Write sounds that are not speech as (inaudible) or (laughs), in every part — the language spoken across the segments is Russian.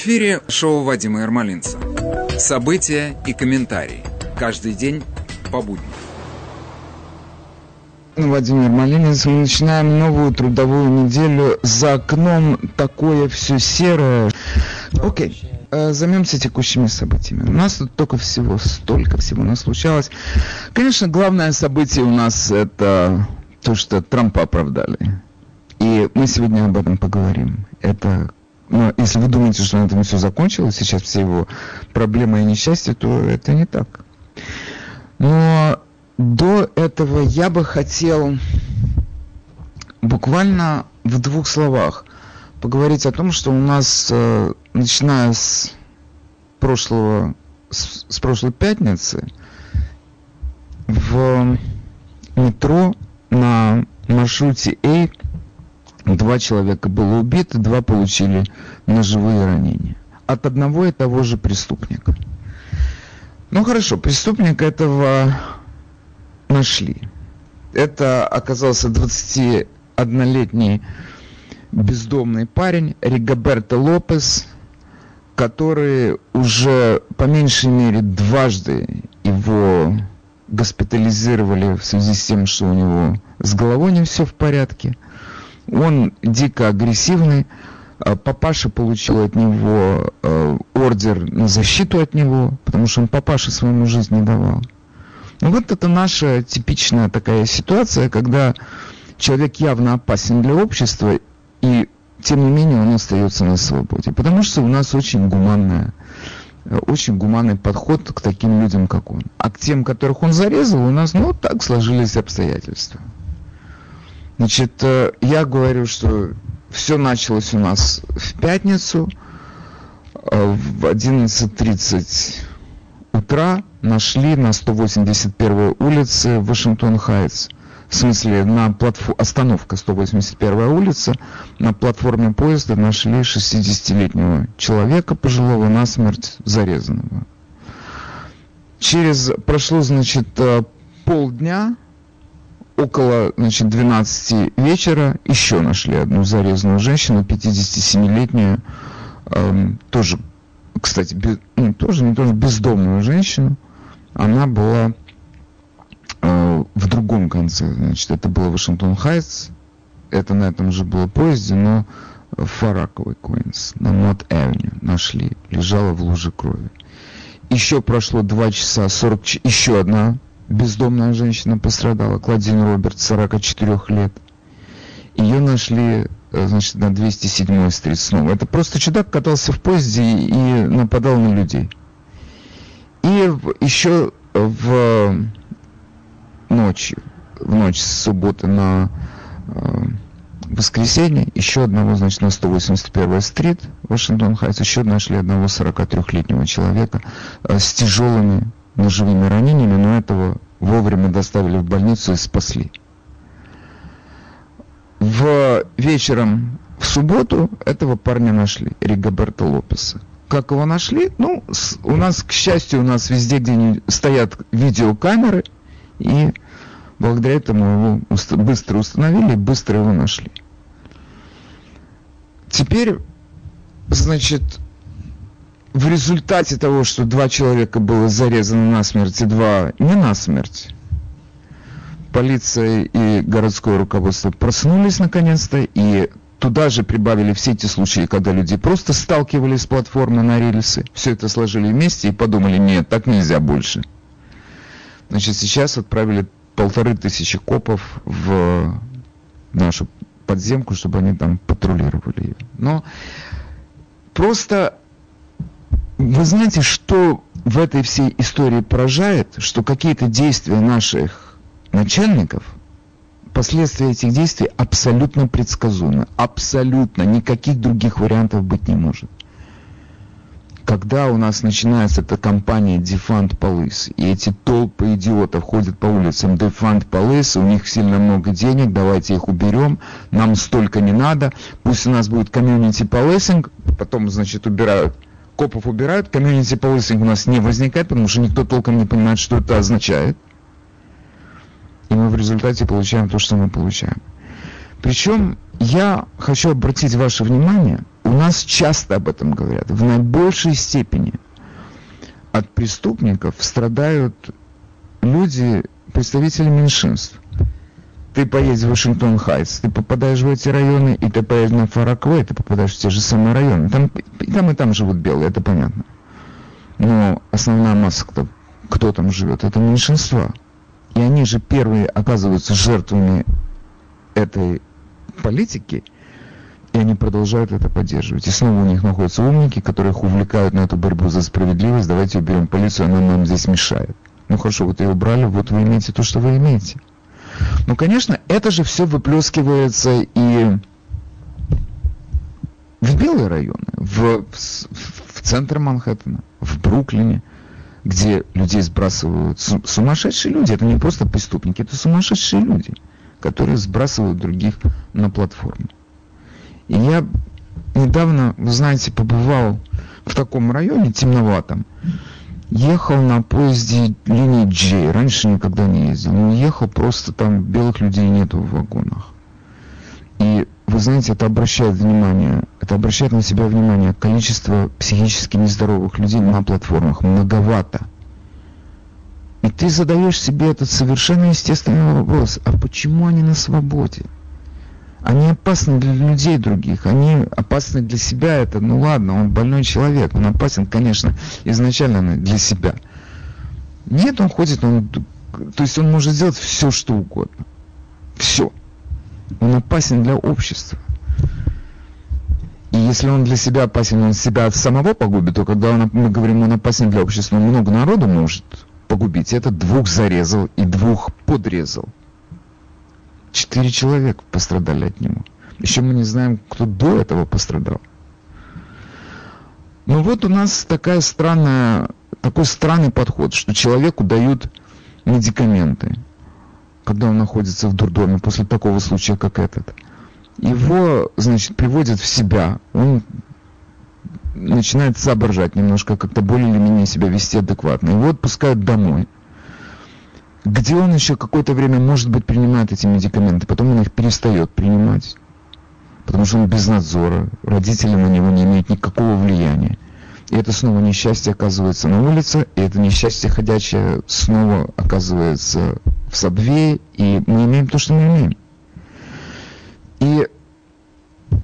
Эфире шоу Вадима Ермолинца. События и комментарии. Каждый день по будням. Владимир Малинец. Мы начинаем новую трудовую неделю. За окном такое все серое. Окей. Okay. Займемся текущими событиями. У нас тут только всего, столько всего нас случалось. Конечно, главное событие у нас это то, что Трампа оправдали. И мы сегодня об этом поговорим. Это но если вы думаете, что на этом все закончилось, сейчас все его проблемы и несчастья, то это не так. Но до этого я бы хотел буквально в двух словах поговорить о том, что у нас, э, начиная с прошлого, с, с прошлой пятницы, в метро на маршруте А Два человека было убито, два получили ножевые ранения. От одного и того же преступника. Ну хорошо, преступника этого нашли. Это оказался 21-летний бездомный парень Ригоберто Лопес, который уже по меньшей мере дважды его госпитализировали в связи с тем, что у него с головой не все в порядке – он дико агрессивный. А папаша получил от него э, ордер на защиту от него, потому что он папаше своему жизнь не давал. Ну вот это наша типичная такая ситуация, когда человек явно опасен для общества, и тем не менее он остается на свободе. Потому что у нас очень гуманная очень гуманный подход к таким людям, как он. А к тем, которых он зарезал, у нас, ну, так сложились обстоятельства. Значит, э, я говорю, что все началось у нас в пятницу э, в 11.30 утра нашли на 181 улице Вашингтон-Хайтс. В смысле, на платфо... остановка 181 улица, на платформе поезда нашли 60-летнего человека пожилого насмерть зарезанного. Через, прошло, значит, э, полдня, около значит, 12 вечера еще нашли одну зарезанную женщину, 57-летнюю, эм, тоже, кстати, без, ну, тоже не тоже бездомную женщину. Она была э, в другом конце, значит, это было Washington Heights, это на этом же было поезде, но в Far Rockaway Куинс, на Mott Avenue нашли, лежала в луже крови. Еще прошло 2 часа 40, еще одна бездомная женщина пострадала, Кладин Роберт, 44 лет. Ее нашли, э, значит, на 207-й стрит снова. Это просто чудак катался в поезде и нападал на людей. И еще в ночью, в ночь с субботы на э, воскресенье, еще одного, значит, на 181 стрит, Вашингтон Хайтс, еще нашли одного 43-летнего человека э, с тяжелыми ножевыми ранениями, но этого вовремя доставили в больницу и спасли. В вечером в субботу этого парня нашли, Ригоберто Лопеса. Как его нашли? Ну, у нас, к счастью, у нас везде, где стоят видеокамеры, и благодаря этому его быстро установили быстро его нашли. Теперь, значит, в результате того, что два человека было зарезано на смерть и два не на смерть, полиция и городское руководство проснулись наконец-то и туда же прибавили все эти случаи, когда люди просто сталкивались с платформы на рельсы, все это сложили вместе и подумали, нет, так нельзя больше. Значит, сейчас отправили полторы тысячи копов в нашу подземку, чтобы они там патрулировали ее. Но просто вы знаете, что в этой всей истории поражает, что какие-то действия наших начальников, последствия этих действий абсолютно предсказуемы. Абсолютно. Никаких других вариантов быть не может. Когда у нас начинается эта кампания Defund Police, и эти толпы идиотов ходят по улицам Defund Police, у них сильно много денег, давайте их уберем, нам столько не надо, пусть у нас будет community policing, потом, значит, убирают копов убирают, комьюнити полисинг у нас не возникает, потому что никто толком не понимает, что это означает. И мы в результате получаем то, что мы получаем. Причем я хочу обратить ваше внимание, у нас часто об этом говорят, в наибольшей степени от преступников страдают люди, представители меньшинств. Ты поедешь в Вашингтон-Хайтс, ты попадаешь в эти районы, и ты поедешь на Фараквей, ты попадаешь в те же самые районы. Там и там, и там живут белые, это понятно. Но основная масса, кто, кто там живет, это меньшинство. И они же первые оказываются жертвами этой политики, и они продолжают это поддерживать. И снова у них находятся умники, которые их увлекают на эту борьбу за справедливость. Давайте уберем полицию, она нам здесь мешает. Ну хорошо, вот ее убрали, вот вы имеете то, что вы имеете. Ну, конечно, это же все выплескивается и в белые районы, в, в, в центр Манхэттена, в Бруклине, где людей сбрасывают сумасшедшие люди. Это не просто преступники, это сумасшедшие люди, которые сбрасывают других на платформу. И я недавно, вы знаете, побывал в таком районе темноватом, ехал на поезде линии J. Раньше никогда не ездил. Но ехал просто там белых людей нету в вагонах. И вы знаете, это обращает внимание, это обращает на себя внимание количество психически нездоровых людей на платформах. Многовато. И ты задаешь себе этот совершенно естественный вопрос, а почему они на свободе? Они опасны для людей других, они опасны для себя, это, ну ладно, он больной человек, он опасен, конечно, изначально для себя. Нет, он ходит, он, то есть он может сделать все, что угодно. Все. Он опасен для общества. И если он для себя опасен, он себя самого погубит, то когда он, мы говорим, он опасен для общества, он много народу может погубить. Это двух зарезал и двух подрезал. Четыре человека пострадали от него. Еще мы не знаем, кто до этого пострадал. Но вот у нас такая странная, такой странный подход, что человеку дают медикаменты, когда он находится в дурдоме после такого случая, как этот. Его, значит, приводят в себя. Он начинает соображать немножко, как-то более или менее себя вести адекватно. Его отпускают домой где он еще какое-то время, может быть, принимает эти медикаменты, потом он их перестает принимать, потому что он без надзора, родители на него не имеют никакого влияния. И это снова несчастье оказывается на улице, и это несчастье ходячее снова оказывается в сабвее, и мы имеем то, что мы имеем. И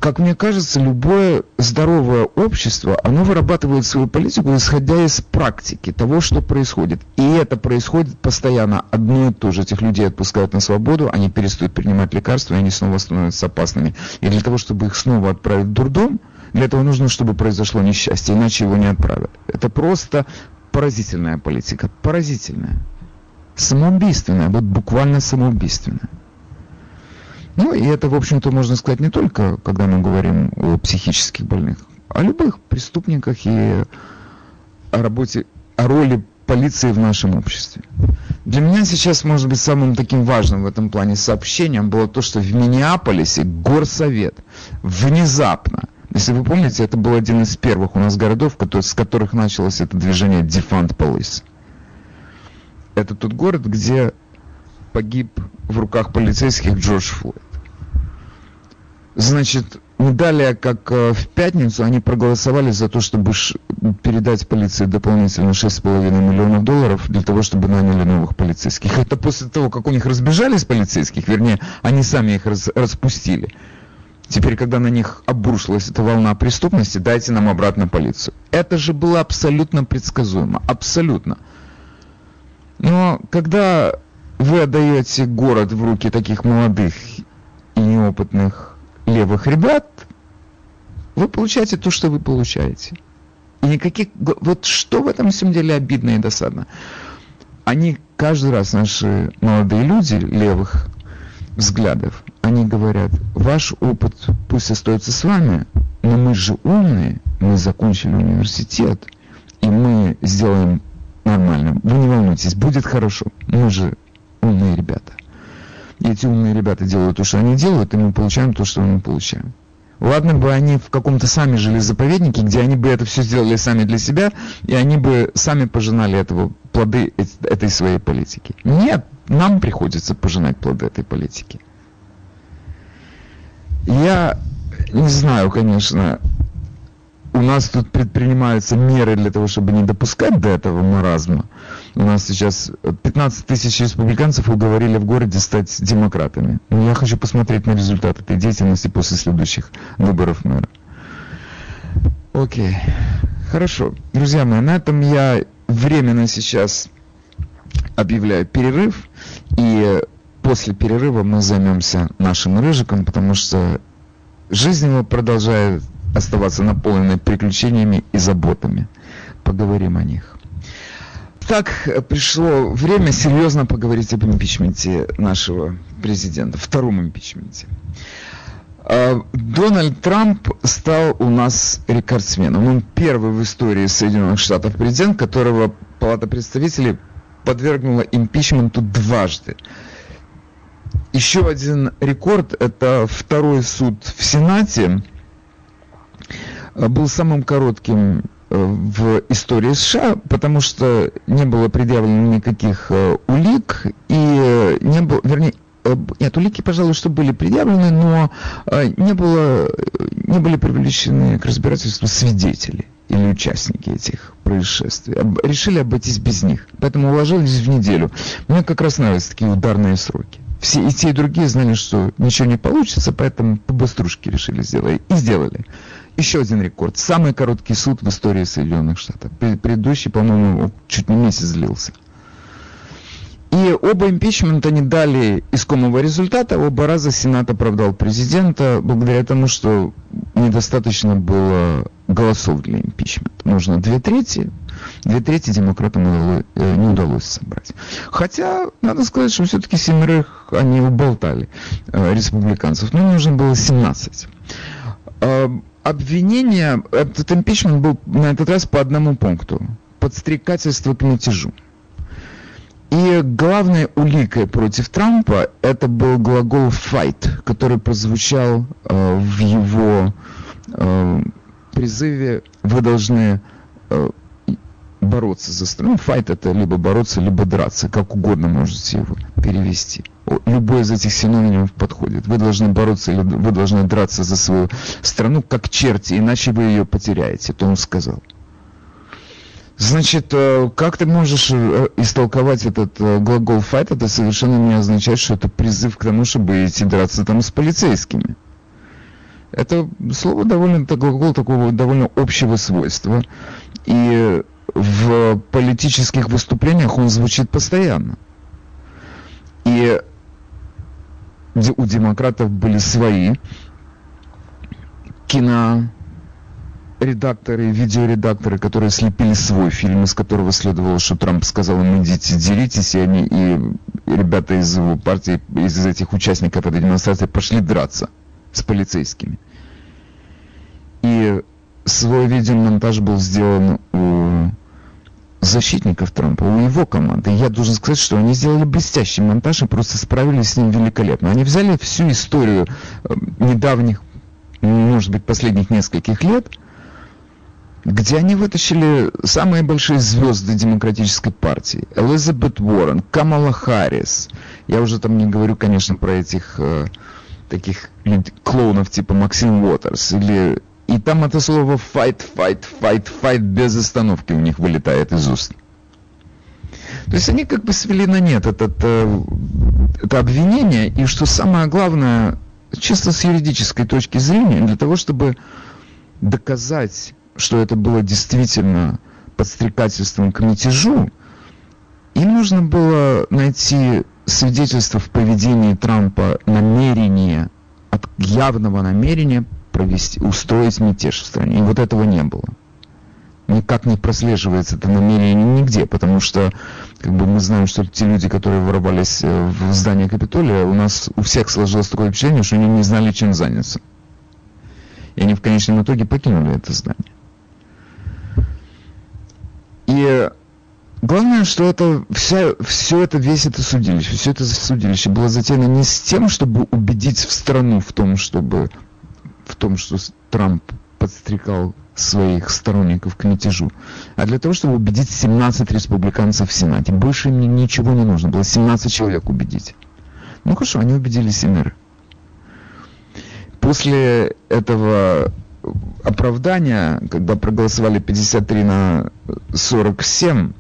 как мне кажется, любое здоровое общество, оно вырабатывает свою политику, исходя из практики того, что происходит. И это происходит постоянно. Одно и то же. Этих людей отпускают на свободу, они перестают принимать лекарства, и они снова становятся опасными. И для того, чтобы их снова отправить в дурдом, для этого нужно, чтобы произошло несчастье, иначе его не отправят. Это просто поразительная политика. Поразительная. Самоубийственная. Вот буквально самоубийственная. Ну, и это, в общем-то, можно сказать не только, когда мы говорим о психических больных, о любых преступниках и о работе, о роли полиции в нашем обществе. Для меня сейчас, может быть, самым таким важным в этом плане сообщением было то, что в Миннеаполисе горсовет внезапно, если вы помните, это был один из первых у нас городов, с которых началось это движение Defund Police. Это тот город, где погиб в руках полицейских Джордж Флойд. Значит, не далее, как э, в пятницу, они проголосовали за то, чтобы передать полиции дополнительно 6,5 миллионов долларов для того, чтобы наняли новых полицейских. Это после того, как у них разбежались полицейских, вернее, они сами их раз, распустили. Теперь, когда на них обрушилась эта волна преступности, дайте нам обратно полицию. Это же было абсолютно предсказуемо. Абсолютно. Но когда вы отдаете город в руки таких молодых и неопытных левых ребят, вы получаете то, что вы получаете. И никаких... Вот что в этом всем деле обидно и досадно? Они каждый раз, наши молодые люди левых взглядов, они говорят, ваш опыт пусть остается с вами, но мы же умные, мы закончили университет, и мы сделаем нормально. Вы не волнуйтесь, будет хорошо. Мы же умные ребята. И эти умные ребята делают то, что они делают, и мы получаем то, что мы получаем. Ладно бы они в каком-то сами жили заповеднике, где они бы это все сделали сами для себя, и они бы сами пожинали этого, плоды этой своей политики. Нет, нам приходится пожинать плоды этой политики. Я не знаю, конечно, у нас тут предпринимаются меры для того, чтобы не допускать до этого маразма. У нас сейчас 15 тысяч республиканцев уговорили в городе стать демократами. Но я хочу посмотреть на результат этой деятельности после следующих выборов мэра. Окей. Хорошо. Друзья мои, на этом я временно сейчас объявляю перерыв. И после перерыва мы займемся нашим рыжиком, потому что жизнь его продолжает оставаться наполненной приключениями и заботами. Поговорим о них. Так, пришло время серьезно поговорить об импичменте нашего президента, втором импичменте. А, Дональд Трамп стал у нас рекордсменом. Он первый в истории Соединенных Штатов президент, которого Палата представителей подвергнула импичменту дважды. Еще один рекорд – это второй суд в Сенате. Был самым коротким э, в истории США, потому что не было предъявлено никаких э, улик и не было, вернее, э, нет, улики, пожалуй, что были предъявлены, но не, было, не были привлечены к разбирательству свидетели или участники этих происшествий. Решили обойтись без них, поэтому уложились в неделю. Мне как раз нравятся такие ударные сроки. Все и те, и другие знали, что ничего не получится, поэтому по быструшке решили сделать. И сделали. Еще один рекорд. Самый короткий суд в истории Соединенных Штатов. Предыдущий, по-моему, чуть не месяц длился. И оба импичмента не дали искомого результата. Оба раза Сенат оправдал президента благодаря тому, что недостаточно было голосов для импичмента. Нужно две трети. Две трети демократам э, не удалось собрать. Хотя, надо сказать, что все-таки семерых они уболтали э, республиканцев. Но нужно было 17. Э, обвинение, этот импичмент был на этот раз по одному пункту. Подстрекательство к мятежу. И главной уликой против Трампа это был глагол fight, который прозвучал э, в его э, призыве «Вы должны э, бороться за страну». Fight это либо бороться, либо драться, как угодно можете его перевести. Любой из этих синонимов подходит. Вы должны бороться или вы должны драться за свою страну, как черти, иначе вы ее потеряете. Это он сказал. Значит, э, как ты можешь э, истолковать этот э, глагол fight? Это совершенно не означает, что это призыв к тому, чтобы идти драться там с полицейскими. Это слово довольно, это глагол такого довольно общего свойства. И в политических выступлениях он звучит постоянно. И у демократов были свои кино редакторы, видеоредакторы, которые слепили свой фильм, из которого следовало, что Трамп сказал им идите, деритесь, и они, и ребята из его партии, из этих участников этой демонстрации пошли драться с полицейскими. И свой видеомонтаж был сделан у защитников Трампа, у его команды. я должен сказать, что они сделали блестящий монтаж и просто справились с ним великолепно. Они взяли всю историю э, недавних, может быть, последних нескольких лет – где они вытащили самые большие звезды демократической партии. Элизабет Уоррен, Камала Харрис. Я уже там не говорю, конечно, про этих э, таких клоунов типа Максим Уотерс. Или... И там это слово fight, fight, fight, fight без остановки у них вылетает из уст. То есть они как бы свели на нет этот, э, это обвинение. И что самое главное, чисто с юридической точки зрения, для того, чтобы доказать что это было действительно подстрекательством к мятежу, им нужно было найти свидетельство в поведении Трампа намерения, от явного намерения провести, устроить мятеж в стране. И вот этого не было. Никак не прослеживается это намерение нигде, потому что как бы мы знаем, что те люди, которые ворвались э, в здание Капитолия, у нас у всех сложилось такое впечатление, что они не знали, чем заняться. И они в конечном итоге покинули это здание. И главное, что это вся, все это, весь это судилище, все это судилище было затеяно не с тем, чтобы убедить в страну в том, чтобы в том, что Трамп подстрекал своих сторонников к мятежу, а для того, чтобы убедить 17 республиканцев в Сенате. Больше им ничего не нужно было, 17 человек убедить. Ну хорошо, они убедили семеро. После этого оправдания, когда проголосовали 53 на 47,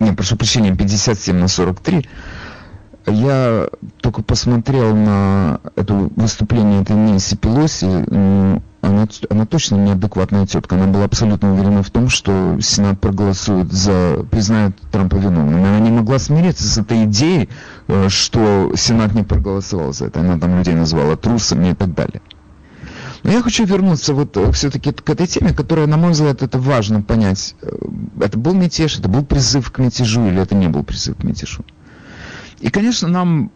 не, прошу прощения, 57 на 43, я только посмотрел на это выступление этой Нэнси Пелоси, она, она точно неадекватная тетка. Она была абсолютно уверена в том, что Сенат проголосует за, признает Трампа виновным. Она не могла смириться с этой идеей, э, что Сенат не проголосовал за это. Она там людей назвала трусами и так далее. Но я хочу вернуться вот э, все-таки к этой теме, которая, на мой взгляд, это важно понять. Э, это был мятеж, это был призыв к мятежу или это не был призыв к мятежу. И, конечно, нам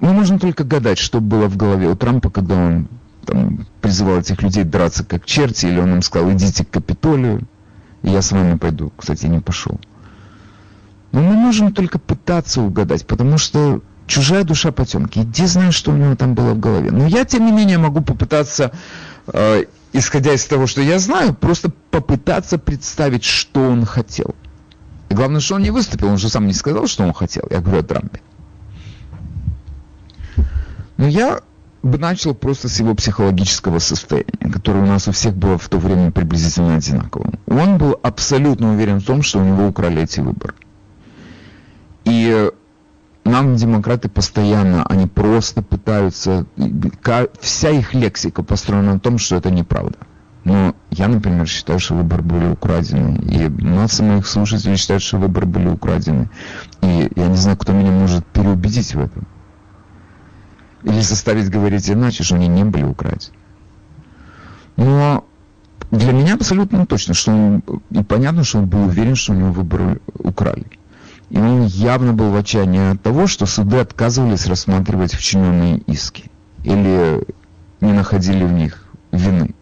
мы можем только гадать, что было в голове у Трампа, когда он там, призывал этих людей драться как черти, или он им сказал, идите к Капитолию, и я с вами пойду. Кстати, не пошел. Но мы можем только пытаться угадать, потому что чужая душа потемки. Иди знаешь, что у него там было в голове. Но я, тем не менее, могу попытаться, э, исходя из того, что я знаю, просто попытаться представить, что он хотел. И главное, что он не выступил, он же сам не сказал, что он хотел. Я говорю о Трампе. Но я бы начал просто с его психологического состояния, которое у нас у всех было в то время приблизительно одинаковым. Он был абсолютно уверен в том, что у него украли эти выборы. И нам демократы постоянно, они просто пытаются, вся их лексика построена на том, что это неправда. Но я, например, считаю, что выборы были украдены. И масса моих слушателей считают, что выборы были украдены. И я не знаю, кто меня может переубедить в этом. Или заставить говорить иначе, что они не были украдены. Но для меня абсолютно точно, что он, и понятно, что он был уверен, что у него выборы украли. И он явно был в отчаянии от того, что суды отказывались рассматривать вчиненные иски или не находили в них вины.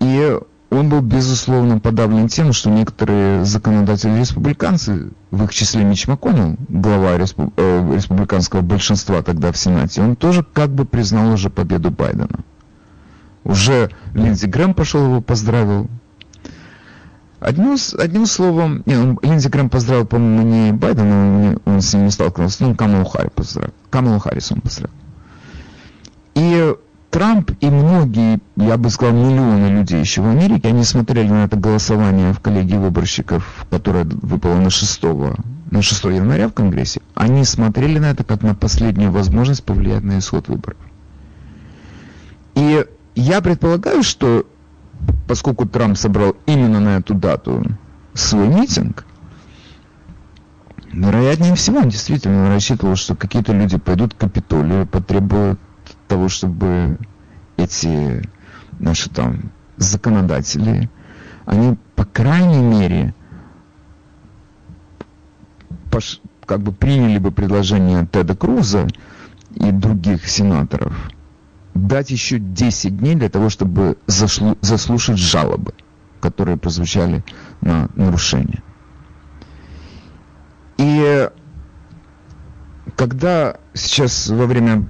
И он был, безусловно, подавлен тем, что некоторые законодатели-республиканцы, в их числе Мич МакКоннелл, глава респу- э, республиканского большинства тогда в Сенате, он тоже как бы признал уже победу Байдена. Уже Линдзи Грэм пошел его поздравил, Одним, одним словом, не, он, Линдзи Грэм поздравил, по-моему, не Байдена, он, он с ним не сталкивался, ну, Камалу Харрис поздравил. Камалу Харрис он поздравил. И Трамп и многие, я бы сказал, миллионы людей еще в Америке, они смотрели на это голосование в коллегии выборщиков, которое выпало на 6, на 6 января в Конгрессе. Они смотрели на это как на последнюю возможность повлиять на исход выборов. И я предполагаю, что поскольку Трамп собрал именно на эту дату свой митинг, вероятнее всего, он действительно рассчитывал, что какие-то люди пойдут к Капитолию, потребуют того, чтобы эти наши там законодатели, они, по крайней мере, пош, как бы приняли бы предложение Теда Круза и других сенаторов – дать еще 10 дней для того, чтобы зашлу, заслушать жалобы, которые прозвучали на нарушение. И когда сейчас во время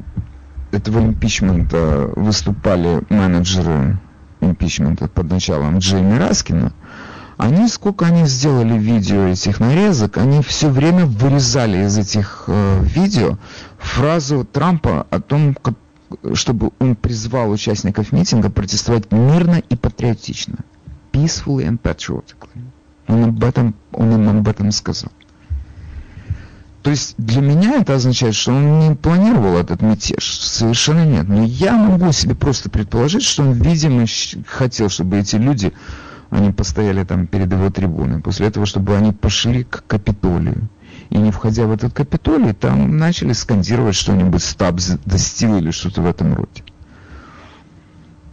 этого импичмента выступали менеджеры импичмента под началом Джейми Раскина, они, сколько они сделали видео этих нарезок, они все время вырезали из этих э, видео фразу Трампа о том, как чтобы он призвал участников митинга протестовать мирно и патриотично. Peacefully and patriotically. Он об этом, он им об этом сказал. То есть для меня это означает, что он не планировал этот мятеж. Совершенно нет. Но я могу себе просто предположить, что он, видимо, хотел, чтобы эти люди, они постояли там перед его трибуной. После этого, чтобы они пошли к Капитолию и не входя в этот Капитолий, там начали скандировать что-нибудь «Stop the Steal» или что-то в этом роде.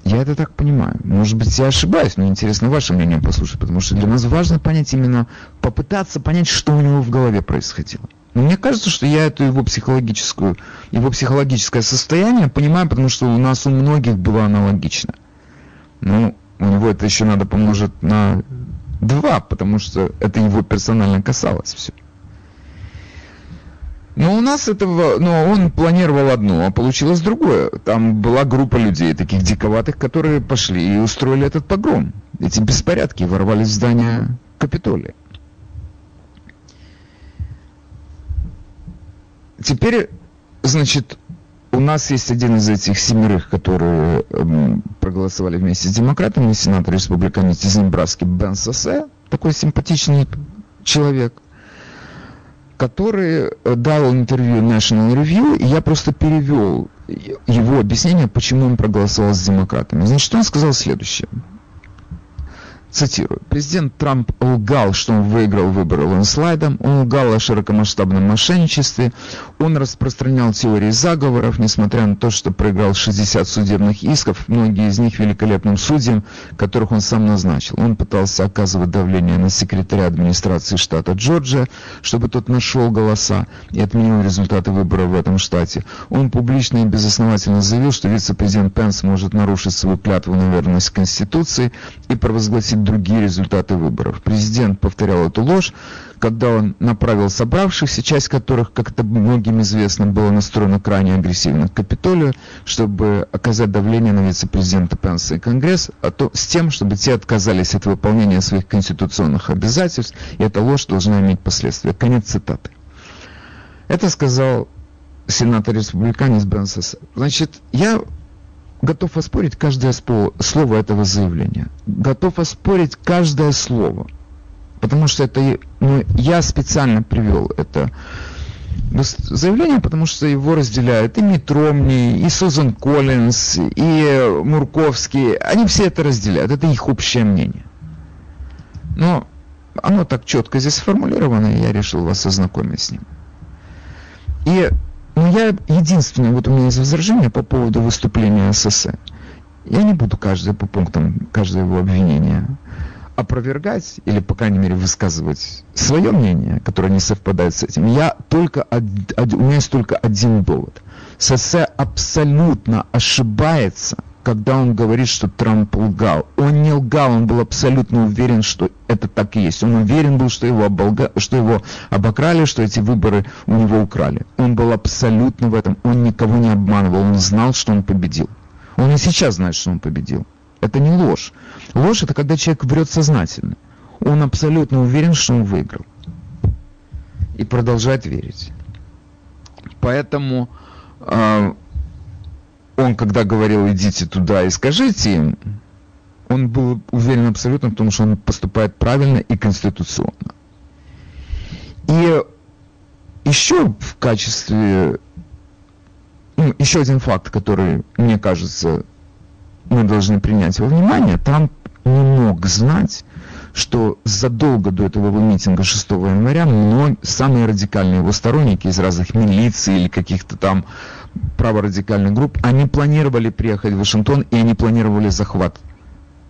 Я это так понимаю. Может быть, я ошибаюсь, но интересно ваше мнение послушать, потому что для нас важно понять именно, попытаться понять, что у него в голове происходило. Но мне кажется, что я эту его психологическую, его психологическое состояние понимаю, потому что у нас у многих было аналогично. Ну, у него это еще надо помножить на два, потому что это его персонально касалось все. Но у нас этого, но он планировал одно, а получилось другое. Там была группа людей, таких диковатых, которые пошли и устроили этот погром. Эти беспорядки ворвались в здание Капитолия. Теперь, значит, у нас есть один из этих семерых, которые эм, проголосовали вместе с демократами, сенатор республиканец из Небраски Бен Сосе, такой симпатичный человек, который э, дал интервью National Review, и я просто перевел его объяснение, почему он проголосовал с демократами. Значит, он сказал следующее цитирую, президент Трамп лгал, что он выиграл выборы лендслайдом, он лгал о широкомасштабном мошенничестве, он распространял теории заговоров, несмотря на то, что проиграл 60 судебных исков, многие из них великолепным судьям, которых он сам назначил. Он пытался оказывать давление на секретаря администрации штата Джорджия, чтобы тот нашел голоса и отменил результаты выборов в этом штате. Он публично и безосновательно заявил, что вице-президент Пенс может нарушить свою клятву на верность Конституции и провозгласить другие результаты выборов. Президент повторял эту ложь, когда он направил собравшихся, часть которых, как это многим известно, была настроена крайне агрессивно к Капитолию, чтобы оказать давление на вице-президента Пенса и Конгресс, а то с тем, чтобы те отказались от выполнения своих конституционных обязательств, и эта ложь должна иметь последствия. Конец цитаты. Это сказал сенатор-республиканец Бенсес. Значит, я готов оспорить каждое слово этого заявления. Готов оспорить каждое слово. Потому что это, ну, я специально привел это заявление, потому что его разделяют и Митромни, и Сузан Коллинз, и Мурковский. Они все это разделяют. Это их общее мнение. Но оно так четко здесь сформулировано, и я решил вас ознакомить с ним. И ну, я единственное, вот у меня есть возражение по поводу выступления ССС. Я не буду каждое по пунктам, каждое его обвинение опровергать или, по крайней мере, высказывать свое мнение, которое не совпадает с этим. Я только, од, од, у меня есть только один довод. ССС абсолютно ошибается когда он говорит, что Трамп лгал. Он не лгал, он был абсолютно уверен, что это так и есть. Он уверен был, что его, оболга... что его обокрали, что эти выборы у него украли. Он был абсолютно в этом. Он никого не обманывал. Он знал, что он победил. Он и сейчас знает, что он победил. Это не ложь. Ложь – это когда человек врет сознательно. Он абсолютно уверен, что он выиграл. И продолжает верить. Поэтому э, он, когда говорил, идите туда и скажите им, он был уверен абсолютно в том, что он поступает правильно и конституционно. И еще в качестве, ну, еще один факт, который, мне кажется, мы должны принять во внимание, Трамп не мог знать, что задолго до этого митинга 6 января но самые радикальные его сторонники из разных милиций или каких-то там праворадикальных групп, они планировали приехать в Вашингтон, и они планировали захват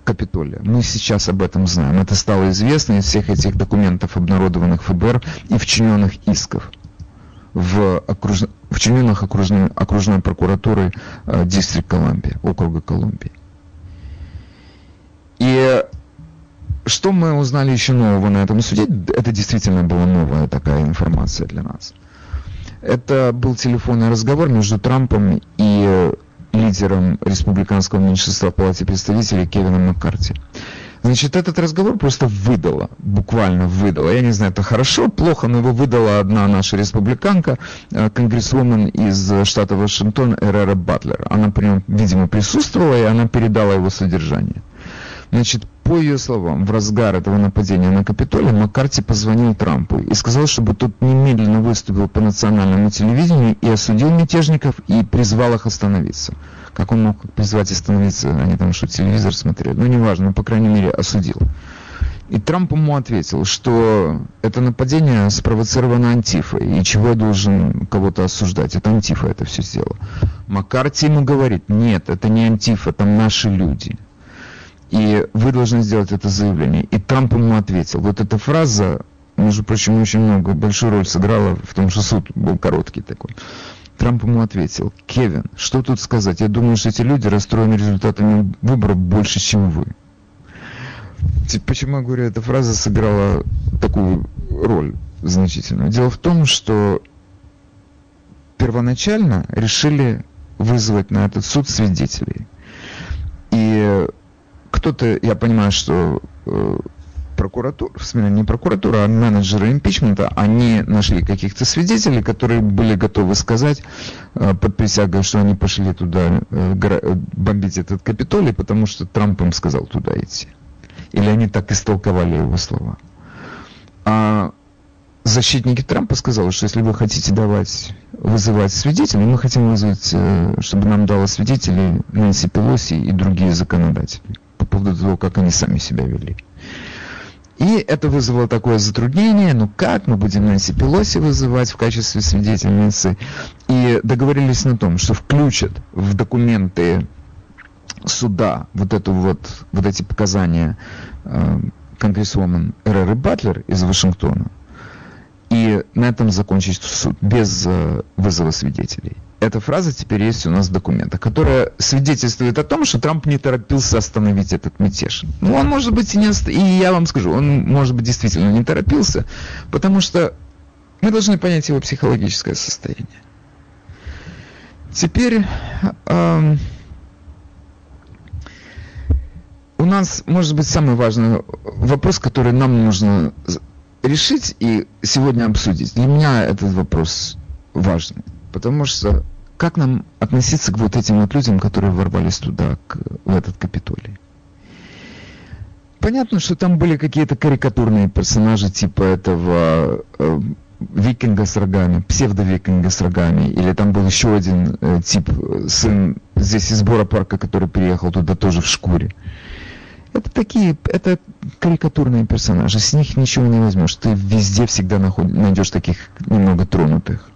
Капитолия. Мы сейчас об этом знаем. Это стало известно из всех этих документов, обнародованных ФБР и вчиненных исков в окруж... вчиненных окружной, окружной прокуратурой э, Дистрикт Колумбия, округа Колумбии. И что мы узнали еще нового на этом суде? Это действительно была новая такая информация для нас. Это был телефонный разговор между Трампом и лидером республиканского меньшинства в Палате представителей Кевином Маккарти. Значит, этот разговор просто выдала, буквально выдала. Я не знаю, это хорошо, плохо, но его выдала одна наша республиканка, э, конгрессвумен из штата Вашингтон Эрера Батлер. Она видимо, присутствовала, и она передала его содержание. Значит, по ее словам, в разгар этого нападения на Капитолий Маккарти позвонил Трампу и сказал, чтобы тот немедленно выступил по национальному телевидению и осудил мятежников и призвал их остановиться. Как он мог призвать остановиться? Они там что, телевизор смотрели? Ну, неважно, но, по крайней мере, осудил. И Трамп ему ответил, что это нападение спровоцировано Антифой, и чего я должен кого-то осуждать? Это Антифа это все сделала. Маккарти ему говорит, нет, это не Антифа, там наши люди и вы должны сделать это заявление. И Трамп ему ответил. Вот эта фраза, между прочим, очень много, большую роль сыграла в том, что суд был короткий такой. Трамп ему ответил, Кевин, что тут сказать? Я думаю, что эти люди расстроены результатами выборов больше, чем вы. Почему я говорю, эта фраза сыграла такую роль значительную? Дело в том, что первоначально решили вызвать на этот суд свидетелей. И кто-то, я понимаю, что э, прокуратура, в смысле не прокуратура, а менеджеры импичмента, они нашли каких-то свидетелей, которые были готовы сказать э, под присягой, что они пошли туда э, бомбить этот Капитолий, потому что Трамп им сказал туда идти. Или они так истолковали его слова. А защитники Трампа сказали, что если вы хотите давать, вызывать свидетелей, мы хотим вызвать, э, чтобы нам дало свидетелей Нэнси Пелоси и другие законодатели поводу того, как они сами себя вели. И это вызвало такое затруднение, ну как мы будем Нэнси Пелоси вызывать в качестве свидетельницы. И договорились на том, что включат в документы суда вот, эту вот, вот эти показания э, конгрессвомен Эреры Батлер из Вашингтона. И на этом закончить суд без э, вызова свидетелей эта фраза теперь есть у нас в документах, которая свидетельствует о том, что Трамп не торопился остановить этот мятеж. Ну, он может быть и не ост... и я вам скажу, он может быть действительно не торопился, потому что мы должны понять его психологическое состояние. Теперь э, у нас может быть самый важный вопрос, который нам нужно решить и сегодня обсудить. Для меня этот вопрос важный. Потому что как нам относиться к вот этим вот людям, которые ворвались туда, к, в этот Капитолий? Понятно, что там были какие-то карикатурные персонажи типа этого э, викинга с рогами, псевдо-викинга с рогами, или там был еще один э, тип, э, сын здесь из Бора парка, который приехал туда тоже в шкуре. Это такие, это карикатурные персонажи, с них ничего не возьмешь. Ты везде всегда наход, найдешь таких немного тронутых.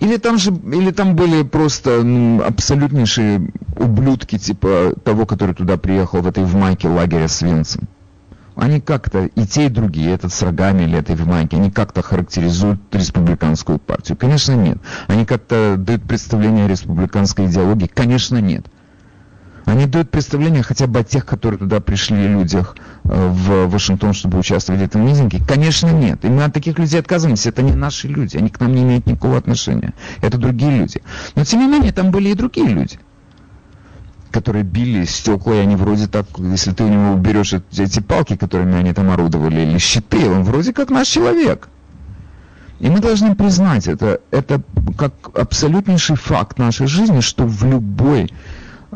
Или там же, или там были просто ну, абсолютнейшие ублюдки, типа того, который туда приехал в этой в майке лагеря с Винцем. Они как-то, и те, и другие, этот с рогами или этой в майке, они как-то характеризуют республиканскую партию? Конечно, нет. Они как-то дают представление о республиканской идеологии? Конечно, нет. Они дают представление хотя бы о тех, которые туда пришли людях э, в Вашингтон, чтобы участвовать в этом митинге? Конечно, нет. И мы от таких людей отказываемся. Это не наши люди. Они к нам не имеют никакого отношения. Это другие люди. Но, тем не менее, там были и другие люди которые били стекла, и они вроде так, если ты у него уберешь эти палки, которыми они там орудовали, или щиты, он вроде как наш человек. И мы должны признать это, это как абсолютнейший факт нашей жизни, что в любой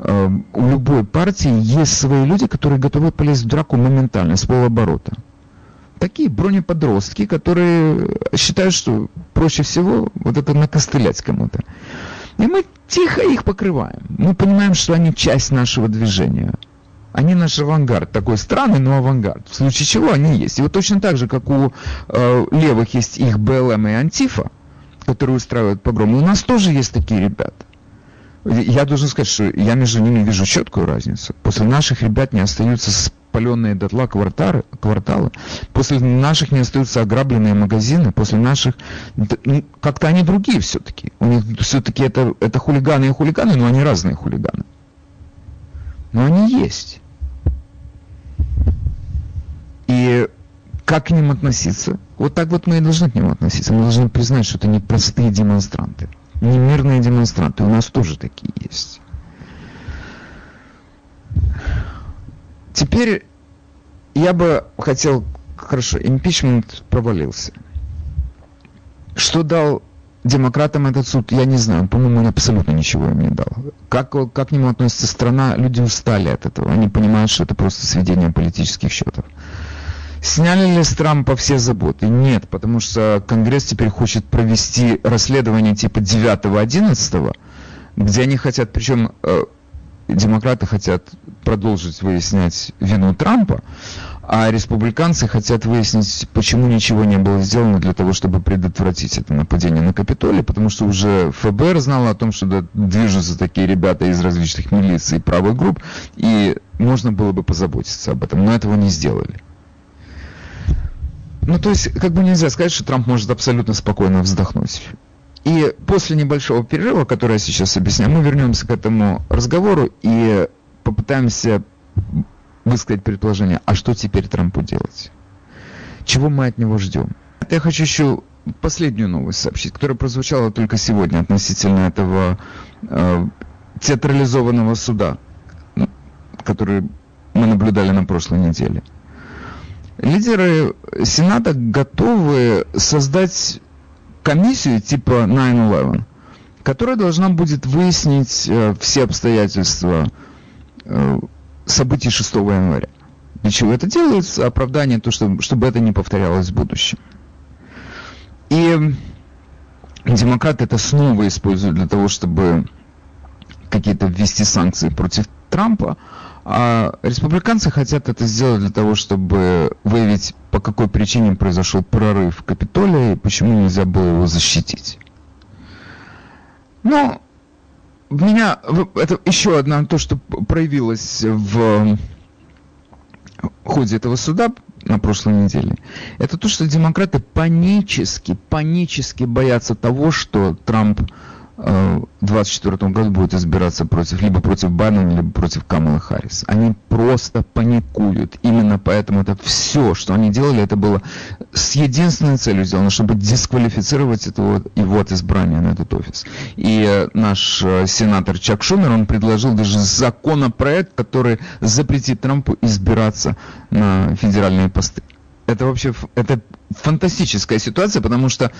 у любой партии есть свои люди, которые готовы полезть в драку моментально, с полоборота. Такие бронеподростки, которые считают, что проще всего вот это накостылять кому-то. И мы тихо их покрываем. Мы понимаем, что они часть нашего движения. Они наш авангард, такой странный, но авангард. В случае чего они есть. И вот точно так же, как у э, левых есть их БЛМ и Антифа, которые устраивают погромы, у нас тоже есть такие ребята. Я должен сказать, что я между ними вижу четкую разницу. После наших ребят не остаются спаленные дотла кварталы, кварталы, после наших не остаются ограбленные магазины, после наших... Ну, как-то они другие все-таки. У них все-таки это, это хулиганы и хулиганы, но они разные хулиганы. Но они есть. И как к ним относиться? Вот так вот мы и должны к ним относиться. Мы должны признать, что это не простые демонстранты не мирные демонстранты. У нас тоже такие есть. Теперь я бы хотел... Хорошо, импичмент провалился. Что дал демократам этот суд, я не знаю. По-моему, он абсолютно ничего им не дал. Как, как к нему относится страна, люди устали от этого. Они понимают, что это просто сведение политических счетов. Сняли ли с Трампа все заботы? Нет, потому что Конгресс теперь хочет провести расследование типа 9-11, где они хотят, причем э, демократы хотят продолжить выяснять вину Трампа, а республиканцы хотят выяснить, почему ничего не было сделано для того, чтобы предотвратить это нападение на Капитолий, потому что уже ФБР знало о том, что движутся такие ребята из различных милиций и правых групп, и можно было бы позаботиться об этом, но этого не сделали. Ну, то есть, как бы нельзя сказать, что Трамп может абсолютно спокойно вздохнуть. И после небольшого перерыва, который я сейчас объясняю, мы вернемся к этому разговору и попытаемся высказать предположение, а что теперь Трампу делать? Чего мы от него ждем? Я хочу еще последнюю новость сообщить, которая прозвучала только сегодня относительно этого э, театрализованного суда, который мы наблюдали на прошлой неделе. Лидеры Сената готовы создать комиссию типа 9-11, которая должна будет выяснить э, все обстоятельства э, событий 6 января. Для чего это делается? Оправдание, то, чтобы, чтобы это не повторялось в будущем. И демократы это снова используют для того, чтобы какие-то ввести санкции против Трампа, а республиканцы хотят это сделать для того, чтобы выявить, по какой причине произошел прорыв Капитолия и почему нельзя было его защитить. Ну, меня это еще одно то, что проявилось в ходе этого суда на прошлой неделе, это то, что демократы панически, панически боятся того, что Трамп 2024 году будет избираться против, либо против Байдена, либо против Камала Харрис. Они просто паникуют. Именно поэтому это все, что они делали, это было с единственной целью сделано, чтобы дисквалифицировать этого, его от избрания на этот офис. И э, наш э, сенатор Чак Шумер, он предложил даже законопроект, который запретит Трампу избираться на федеральные посты. Это вообще это фантастическая ситуация, потому что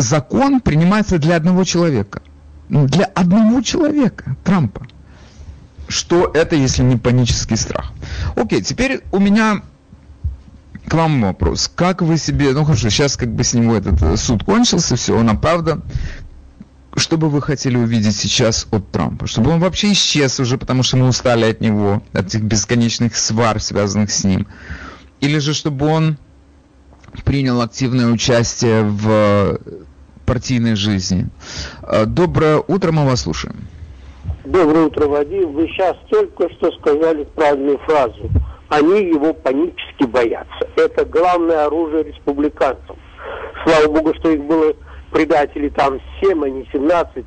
закон принимается для одного человека. Ну, для одного человека, Трампа. Что это, если не панический страх? Окей, теперь у меня к вам вопрос. Как вы себе, ну хорошо, сейчас как бы с него этот э, суд кончился, все, он оправдан. Что бы вы хотели увидеть сейчас от Трампа? Чтобы он вообще исчез уже, потому что мы устали от него, от этих бесконечных свар, связанных с ним. Или же чтобы он принял активное участие в партийной жизни. А, доброе утро, мы вас слушаем. Доброе утро, Вадим. Вы сейчас только что сказали правильную фразу. Они его панически боятся. Это главное оружие республиканцев. Слава богу, что их было предателей там 7, а не 17,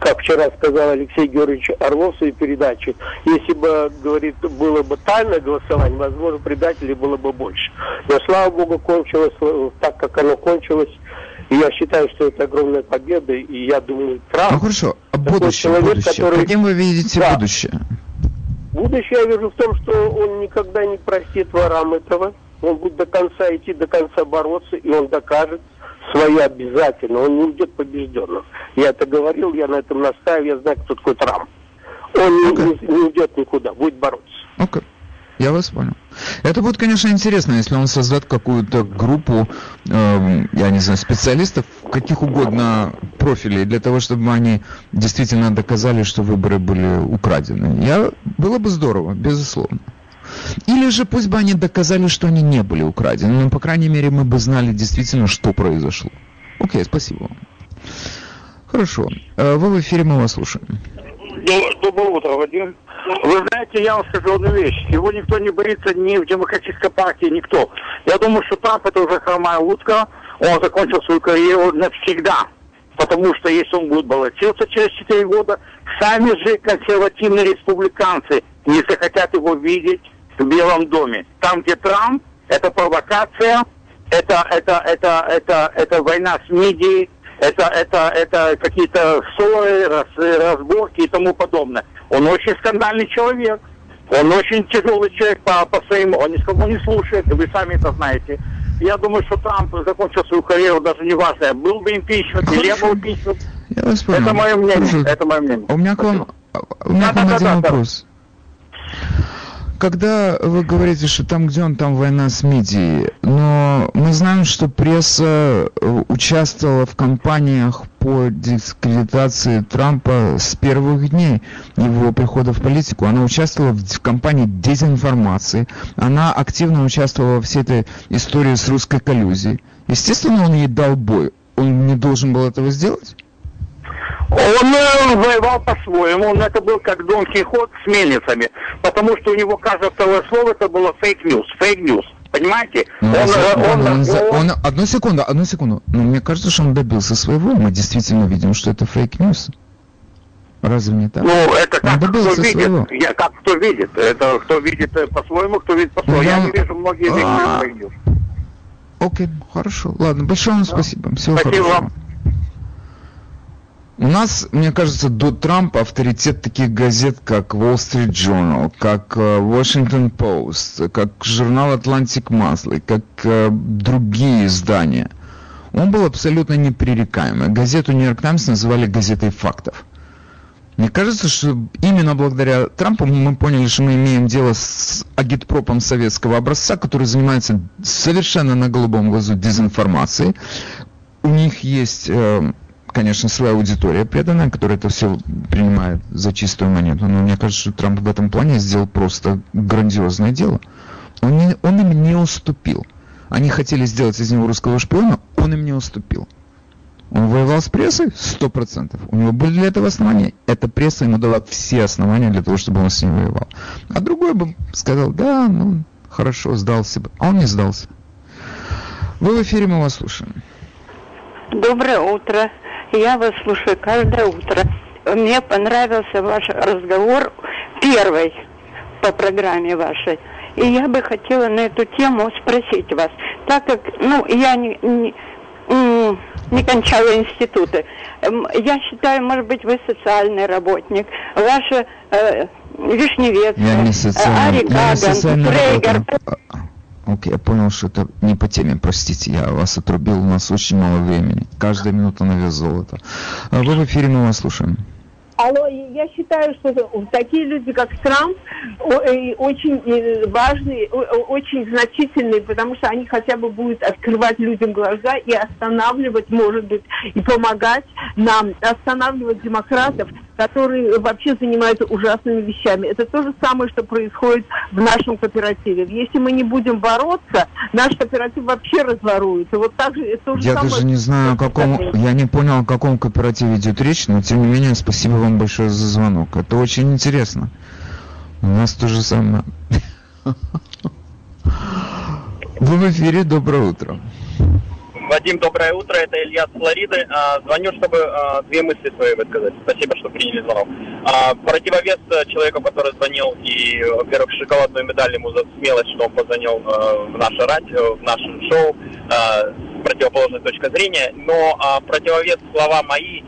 как вчера сказал Алексей Георгиевич Орлов в своей передаче. Если бы, говорит, было бы тайное голосование, возможно, предателей было бы больше. Но, слава богу, кончилось так, как оно кончилось и я считаю, что это огромная победа, и я думаю, Трамп... Ну хорошо, а будущее, человек, будущее. Который... Каким вы видите да. будущее? Будущее я вижу в том, что он никогда не простит ворам этого. Он будет до конца идти, до конца бороться, и он докажет свое обязательно. Он не уйдет побежденным. Я это говорил, я на этом настаиваю, я знаю, кто такой Трамп. Он okay. не, не уйдет никуда, будет бороться. Okay. Я вас понял. Это будет, конечно, интересно, если он создаст какую-то группу, э, я не знаю, специалистов, каких угодно профилей, для того, чтобы они действительно доказали, что выборы были украдены. Я, было бы здорово, безусловно. Или же пусть бы они доказали, что они не были украдены, но, по крайней мере, мы бы знали действительно, что произошло. Окей, спасибо вам. Хорошо. Э, вы в эфире, мы вас слушаем. Доброе утро, Вадим. Вы знаете, я вам скажу одну вещь. Его никто не боится ни в демократической партии, никто. Я думаю, что Трамп это уже хромая утка. Он закончил свою карьеру навсегда. Потому что если он будет баллотироваться через 4 года, сами же консервативные республиканцы не захотят его видеть в Белом доме. Там, где Трамп, это провокация, это, это, это, это, это война с медией, это, это, это какие-то ссоры, раз, разборки и тому подобное. Он очень скандальный человек. Он очень тяжелый человек по, по своему, он никого не слушает, вы сами это знаете. Я думаю, что Трамп закончил свою карьеру, даже не важно, был бы импичмент или не был импичмент. Я вас понял. Это мое мнение. Хорошо. Это мое мнение. У меня к вам, у меня да, к вам да, один да, вопрос. Да когда вы говорите, что там, где он, там война с медией, но мы знаем, что пресса э, участвовала в кампаниях по дискредитации Трампа с первых дней его прихода в политику. Она участвовала в кампании дезинформации, она активно участвовала во всей этой истории с русской коллюзией. Естественно, он ей дал бой. Он не должен был этого сделать? Он э, воевал по-своему, он это был как Дон Кихот с мельницами, потому что у него каждое второе слово это было fake news, fake news. Понимаете? Ну, он, он, он, он, он, одну секунду, одну секунду. Но мне кажется, что он добился своего. Мы действительно видим, что это fake news. Разве не так? Ну, это как кто видит. Своего. Я, как кто видит. Это кто видит э, по-своему, кто видит по-своему. Я не вижу многие вещи. А. Окей, хорошо. Ладно, большое вам спасибо. Всего спасибо хорошего. вам. У нас, мне кажется, до Трампа авторитет таких газет, как Wall Street Journal, как э, Washington Post, как журнал Atlantic Monthly, как э, другие издания, он был абсолютно непререкаемый. Газету New York Times называли газетой фактов. Мне кажется, что именно благодаря Трампу мы поняли, что мы имеем дело с агитпропом советского образца, который занимается совершенно на голубом глазу дезинформацией. У них есть э, конечно, своя аудитория преданная, которая это все принимает за чистую монету. Но мне кажется, что Трамп в этом плане сделал просто грандиозное дело. Он, не, он им не уступил. Они хотели сделать из него русского шпиона, он им не уступил. Он воевал с прессой? Сто процентов. У него были для этого основания. Эта пресса ему дала все основания для того, чтобы он с ним воевал. А другой бы сказал, да, ну, хорошо, сдался бы. А он не сдался. Вы в эфире, мы вас слушаем. Доброе утро. Я вас слушаю каждое утро. Мне понравился ваш разговор первый по программе вашей. И я бы хотела на эту тему спросить вас, так как, ну, я не, не, не кончала институты. Я считаю, может быть, вы социальный работник. Ваша э, Вишневец, я не социальный, Ари. Окей, я понял, что это не по теме, простите, я вас отрубил, у нас очень мало времени. Каждая минута на вес золота. А вы в эфире, мы вас слушаем. Алло, я считаю, что такие люди, как Трамп, очень э, важные, очень значительные, потому что они хотя бы будут открывать людям глаза и останавливать, может быть, и помогать нам останавливать демократов, которые вообще занимаются ужасными вещами. Это то же самое, что происходит в нашем кооперативе. Если мы не будем бороться, наш кооператив вообще разворуется. Вот так же, то же я самое, даже не знаю, о каком, я не понял, о каком кооперативе идет речь, но тем не менее, спасибо вам большое за звонок. Это очень интересно. У нас то же самое. Вы (laughs) в эфире, доброе утро. Вадим, доброе утро. Это Илья с Флориды. А, звоню, чтобы а, две мысли свои высказать. Спасибо, что приняли звонок. А, противовес человеку, который звонил, и, во-первых, шоколадную медаль ему за смелость, что он позвонил а, в наше радио, в наше шоу а, с противоположной точки зрения. Но противовес слова мои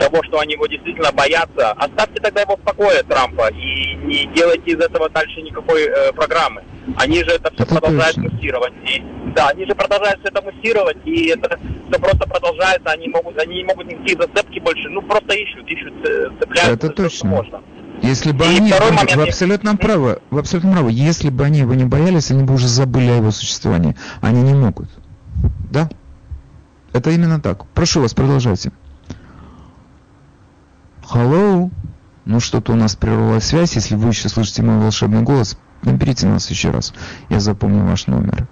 того, что они его действительно боятся, оставьте тогда его в покое, Трампа, и не делайте из этого дальше никакой э, программы. Они же это все это продолжают точно. муссировать. И, да, они же продолжают все это муссировать, и это все просто продолжается, они могут, они не могут никакие зацепки больше, ну просто ищут, ищут, э, цепляются. Это точно. можно. Если бы и они, вы, момент, вы абсолютно правы, вы абсолютно правы, если бы они его не боялись, они бы уже забыли о его существовании. Они не могут. Да? Это именно так. Прошу вас, продолжайте. Hello? Ну что-то у нас прервалась связь. Если вы еще слышите мой волшебный голос, наберите нас еще раз. Я запомню ваш номер.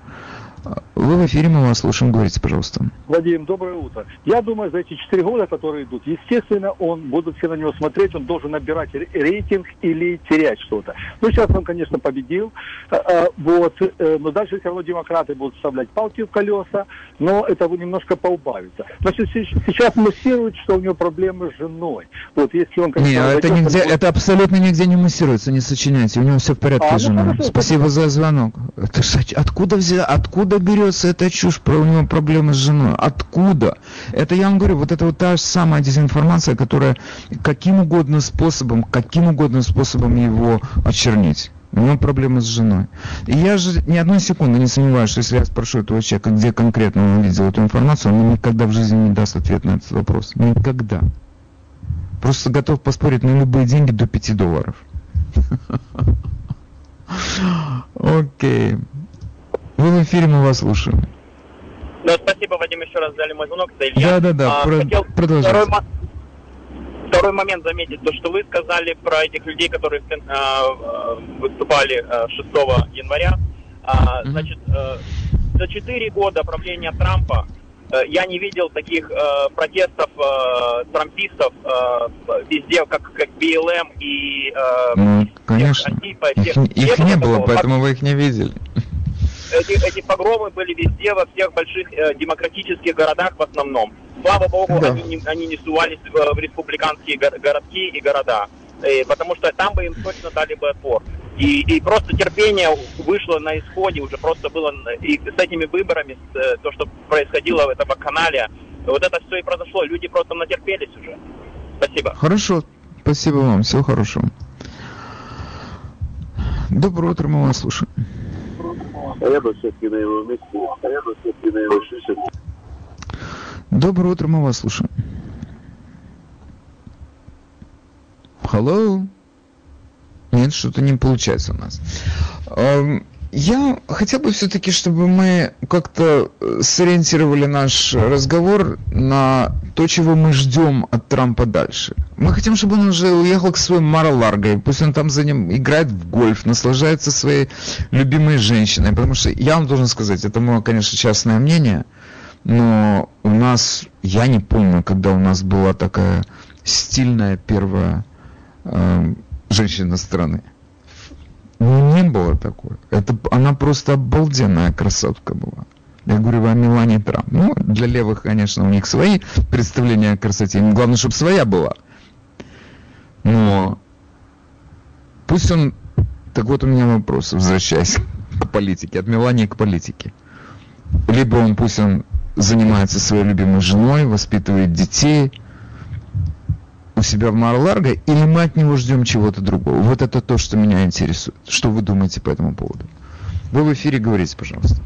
Вы в эфире, мы вас слушаем. Говорите, пожалуйста. Владимир, доброе утро. Я думаю, за эти четыре года, которые идут, естественно, он, будут все на него смотреть, он должен набирать рейтинг или терять что-то. Ну, сейчас он, конечно, победил, а, а, вот, э, но дальше все равно демократы будут вставлять палки в колеса, но это немножко поубавится. Значит, сейчас муссируют, что у него проблемы с женой. Вот, если он, конечно, Не, это, нигде, будет... это абсолютно нигде не муссируется, не сочиняйте. У него все в порядке а, с ну, женой. Ну, хорошо, Спасибо хорошо. за звонок. Это, откуда взял, откуда откуда берется эта чушь про у него проблемы с женой? Откуда? Это я вам говорю, вот это вот та же самая дезинформация, которая каким угодно способом, каким угодно способом его очернить. У него проблемы с женой. И я же ни одной секунды не сомневаюсь, что если я спрошу этого человека, где конкретно он увидел эту информацию, он никогда в жизни не даст ответ на этот вопрос. Никогда. Просто готов поспорить на любые деньги до 5 долларов. (laughs) Окей. Вы в эфире, мы вас слушаем. Да, спасибо, Вадим, еще раз взяли мой звонок. Это Илья. Да, да, да, а, Про... хотел продолжайте. Второй, второй момент заметить, то, что вы сказали про этих людей, которые э, выступали 6 января. А, mm-hmm. Значит, э, за 4 года правления Трампа э, я не видел таких э, протестов э, трампистов э, везде, как, как БЛМ и... Э, ну, конечно. Всех, Антипа, всех, их, их не было, поэтому вы их не видели эти, эти погромы были везде, во всех больших э, демократических городах в основном. Слава богу, да. они, не, они не сувались в, в республиканские го городки и города, э, потому что там бы им точно дали бы отпор. И, и просто терпение вышло на исходе, уже просто было и с этими выборами, с, э, то, что происходило в этом канале, вот это все и произошло, люди просто натерпелись уже. Спасибо. Хорошо. Спасибо вам. Всего хорошего. Доброе утро, мы вас слушаем. А я бы все-таки на его месте, а я бы все-таки на его шишек. Доброе утро, мы вас слушаем. Hello? Нет, что-то не получается у нас. Я хотел бы все-таки, чтобы мы как-то э, сориентировали наш разговор на то, чего мы ждем от Трампа дальше. Мы хотим, чтобы он уже уехал к своему Мара-Ларго, пусть он там за ним играет в гольф, наслаждается своей любимой женщиной. Потому что я вам должен сказать, это мое, конечно, частное мнение, но у нас, я не помню, когда у нас была такая стильная первая э, женщина страны. Ну, не было такой. Это, она просто обалденная красотка была. Я говорю о Милане Трамп. Ну, для левых, конечно, у них свои представления о красоте. Им главное, чтобы своя была. Но пусть он... Так вот у меня вопрос, возвращаясь к политике, от Милани к политике. Либо он, пусть он занимается своей любимой женой, воспитывает детей, у себя в Мар-Ларго, или мы от него ждем чего-то другого? Вот это то, что меня интересует. Что вы думаете по этому поводу? Вы в эфире говорите, пожалуйста.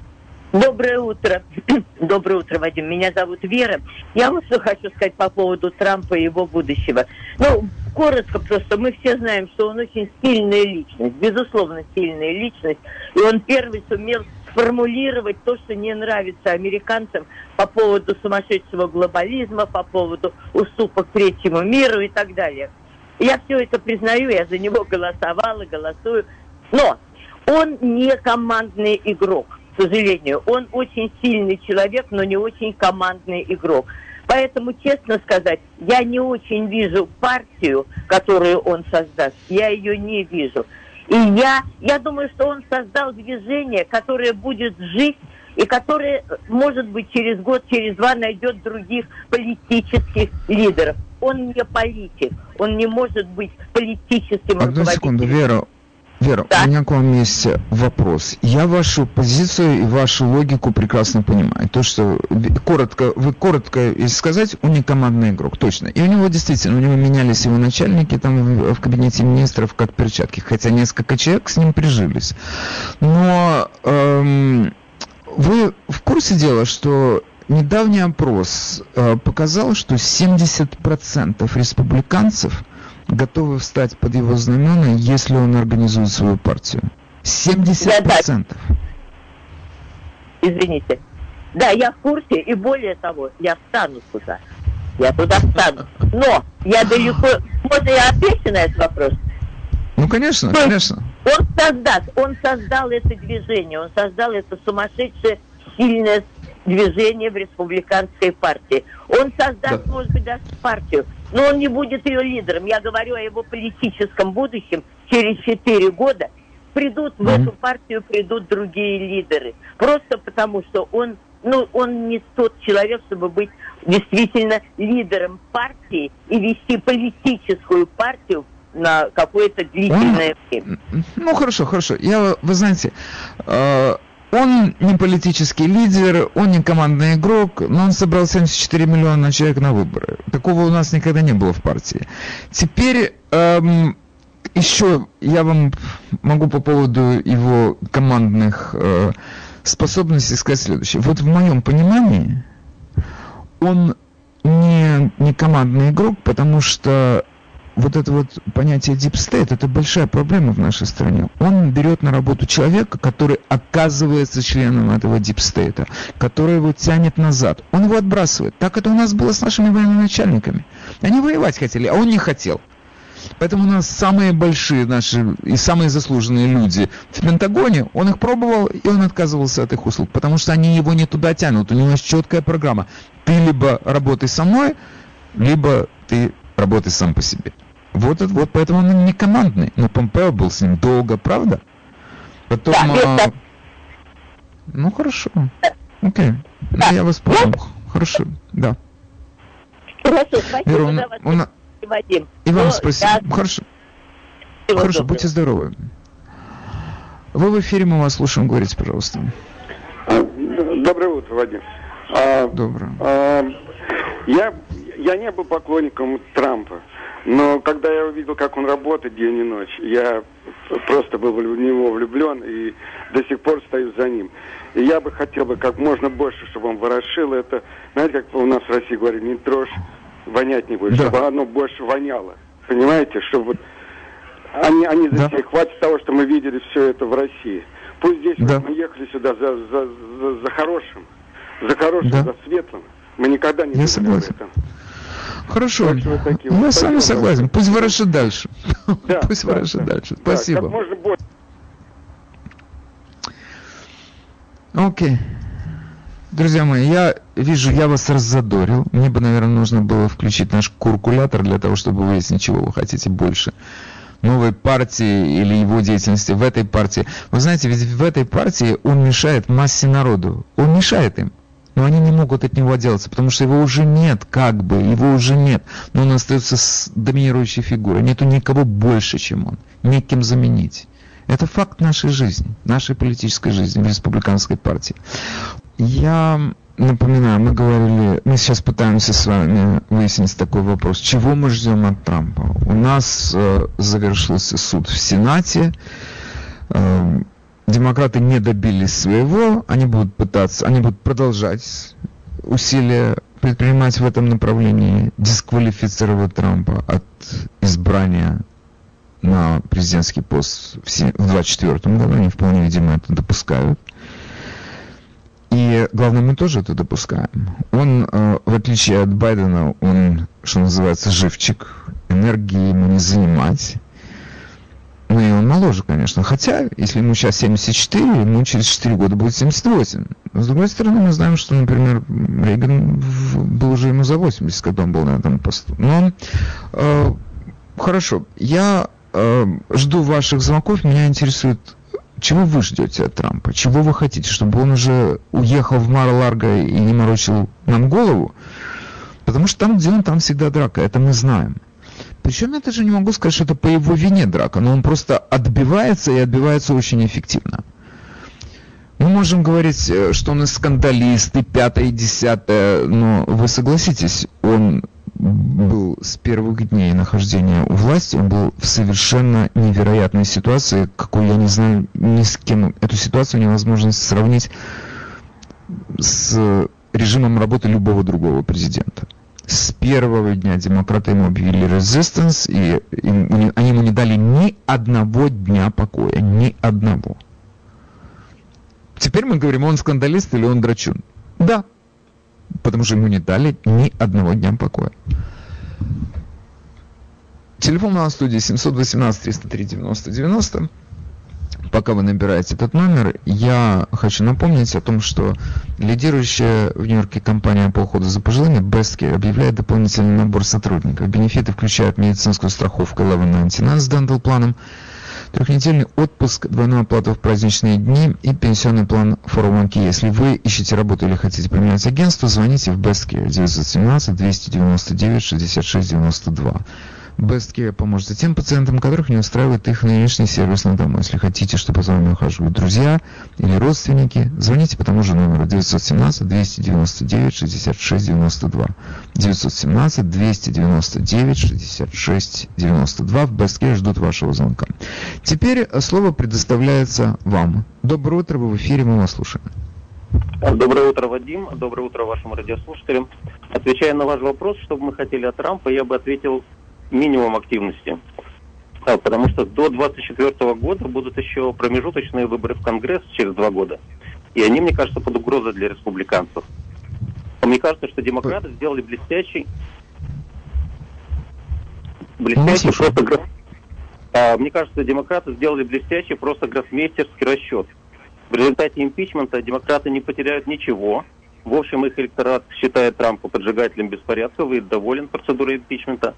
Доброе утро. (clears throat) Доброе утро, Вадим. Меня зовут Вера. Я вот что хочу сказать по поводу Трампа и его будущего. Ну, коротко просто. Мы все знаем, что он очень сильная личность. Безусловно, сильная личность. И он первый сумел сформулировать то, что не нравится американцам по поводу сумасшедшего глобализма, по поводу уступок третьему миру и так далее. Я все это признаю, я за него голосовала, голосую. Но он не командный игрок, к сожалению. Он очень сильный человек, но не очень командный игрок. Поэтому, честно сказать, я не очень вижу партию, которую он создаст. Я ее не вижу. И я, я думаю, что он создал движение, которое будет жить и которое, может быть, через год, через два найдет других политических лидеров. Он не политик, он не может быть политическим Одну секунду, руководителем. Вера. Вера, Да. у меня к вам есть вопрос. Я вашу позицию и вашу логику прекрасно понимаю. То, что коротко, вы коротко, если сказать, он не командный игрок, точно. И у него действительно, у него менялись его начальники там в, в кабинете министров как перчатки, хотя несколько человек с ним прижились. Но эм, вы в курсе дела, что недавний опрос э, показал, что 70% республиканцев готовы встать под его знамена, если он организует свою партию. 70%. Извините. Да, я в курсе, и более того, я встану туда. Я туда встану. Но я далеко... Можно я отвечу на этот вопрос? Ну, конечно, То есть конечно. Он создаст, он создал это движение, он создал это сумасшедшее сильное движение в республиканской партии. Он создаст, Да. может быть, даже партию, но он не будет ее лидером. Я говорю о его политическом будущем через четыре года. Придут в Мгм. эту партию, придут другие лидеры. Просто потому, что он, ну, он не тот человек, чтобы быть действительно лидером партии и вести политическую партию на какое-то длительное время. Ну, хорошо, хорошо. Я, вы знаете, э, он не политический лидер, он не командный игрок, но он собрал 74 миллиона человек на выборы. Такого у нас никогда не было в партии. Теперь эм, еще я вам могу по поводу его командных э, способностей сказать следующее. Вот в моем понимании он не, не командный игрок, потому что вот это вот понятие deep state, это большая проблема в нашей стране. Он берет на работу человека, который оказывается членом этого deep state, который его тянет назад. Он его отбрасывает. Так это у нас было с нашими военачальниками. Они воевать хотели, а он не хотел. Поэтому у нас самые большие наши и самые заслуженные люди в Пентагоне, он их пробовал, и он отказывался от их услуг, потому что они его не туда тянут. У него есть четкая программа. Ты либо работай со мной, либо ты работай сам по себе. Вот, это, вот поэтому он не командный. Но Помпео был с ним долго, правда? Потом... Да, а, это- Ну, хорошо. Окей. Ну, я вас понял. Хорошо, да. Хорошо, спасибо Вера, он- за вас, он- Вадим. И вам Ну, спасибо. да, Хорошо. всего Хорошо, доброго. будьте здоровы. Вы в эфире, мы вас слушаем, говорите, пожалуйста. А, Доброе утро, Вадим. А, Доброе. а, я, я не был поклонником Трампа, но когда я увидел, как он работает день и ночь, я просто был в него влюблен и до сих пор стою за ним. И я бы хотел бы как можно больше, чтобы он ворошил это, знаете, как у нас в России говорят, не трожь, вонять не будет, Да. чтобы оно больше воняло. Понимаете, чтобы вот они, они за Да. себя- хватит того, что мы видели все это в России. Пусть здесь Да. мы ехали сюда за, за, за, за хорошим, за хорошим, Да. за светлым. Мы никогда не Я согласен. об этом. Хорошо. Вот такие Я вот. с вами согласен. Пусть ворошит дальше. (laughs) Да, Пусть да, ворошит да. дальше. Да, Спасибо. как можно больше. Окей. Друзья мои, я вижу, я вас раззадорил. Мне бы, наверное, нужно было включить наш куркулятор для того, чтобы выяснить, чего вы хотите больше. Новой партии или его деятельности в этой партии. Вы знаете, ведь в этой партии он мешает массе народу. Он мешает им. Но они не могут от него отделаться, потому что его уже нет, как бы, его уже нет. Но он остается с доминирующей фигурой. Нету никого больше, чем он. Неким заменить. Это факт нашей жизни, нашей политической жизни в республиканской партии. Я напоминаю, мы говорили, мы сейчас пытаемся с вами выяснить такой вопрос. Чего мы ждем от Трампа? У нас э, завершился суд в Сенате. Э, демократы не добились своего. Они будут пытаться, они будут продолжать усилия предпринимать в этом направлении, дисквалифицировать Трампа от избрания на президентский пост в се- в 24 году. Они вполне, видимо, это допускают. И главное, мы тоже это допускаем. Он, э, в отличие от Байдена, он, что называется, живчик, энергии ему не занимать. Ну и он моложе, конечно. Хотя, если ему сейчас 74, ему через 4 года будет 78. Но, с другой стороны, мы знаем, что, например, Рейган был уже ему за 80, когда он был на этом посту. Но, э, хорошо, я э, жду ваших звонков. Меня интересует, чего вы ждете от Трампа? Чего вы хотите? Чтобы он уже уехал в Мар-Ларго и не морочил нам голову? Потому что там, где он, там всегда драка. Это мы знаем. Причем я даже не могу сказать, что это по его вине драка, но он просто отбивается и отбивается очень эффективно. Мы можем говорить, э, что он и скандалист, и пятое, и десятое, но вы согласитесь, он был с первых дней нахождения у власти, он был в совершенно невероятной ситуации, какой я не знаю ни с кем. Эту ситуацию невозможно сравнить с режимом работы любого другого президента. С первого дня демократы ему объявили resistance, и им- они ему не дали ни одного дня покоя, ни одного. Теперь мы говорим, он скандалист или он драчун. Да, потому что ему не дали ни одного дня покоя. Телефон на студии 718-303-90-90. Пока вы набираете этот номер, я хочу напомнить о том, что лидирующая в Нью-Йорке компания по уходу за пожилыми Bestcare объявляет дополнительный набор сотрудников. Бенефиты включают медицинскую страховку 1199 с Dental планом, трехнедельный отпуск, двойную оплату в праздничные дни и пенсионный план 401k. Если вы ищете работу или хотите поменять агентство, звоните в Bestcare 917 299 66 92. Bestcare поможет тем пациентам, которых не устраивает их нынешний сервис на дому. Если хотите, чтобы за вами ухаживали друзья или родственники, звоните по тому же номеру 917 299 66 92. 917 299 66 92. В Bestcare ждут вашего звонка. Теперь слово предоставляется вам. Доброе утро, вы в эфире, мы вас слушаем. Доброе утро, Вадим. Доброе утро вашим радиослушателям. Отвечая на ваш вопрос, что бы мы хотели от Трампа, я бы ответил минимум активности. А, Потому что до 24 года будут еще промежуточные выборы в Конгресс через два года. И они, мне кажется, под угрозой для республиканцев. Мне кажется, что демократы сделали блестящий блестящий просто А, мне кажется, демократы сделали блестящий просто гроссмейстерский расчет. В результате импичмента демократы не потеряют ничего. В общем, их электорат считает Трампа поджигателем беспорядков и доволен процедурой импичмента.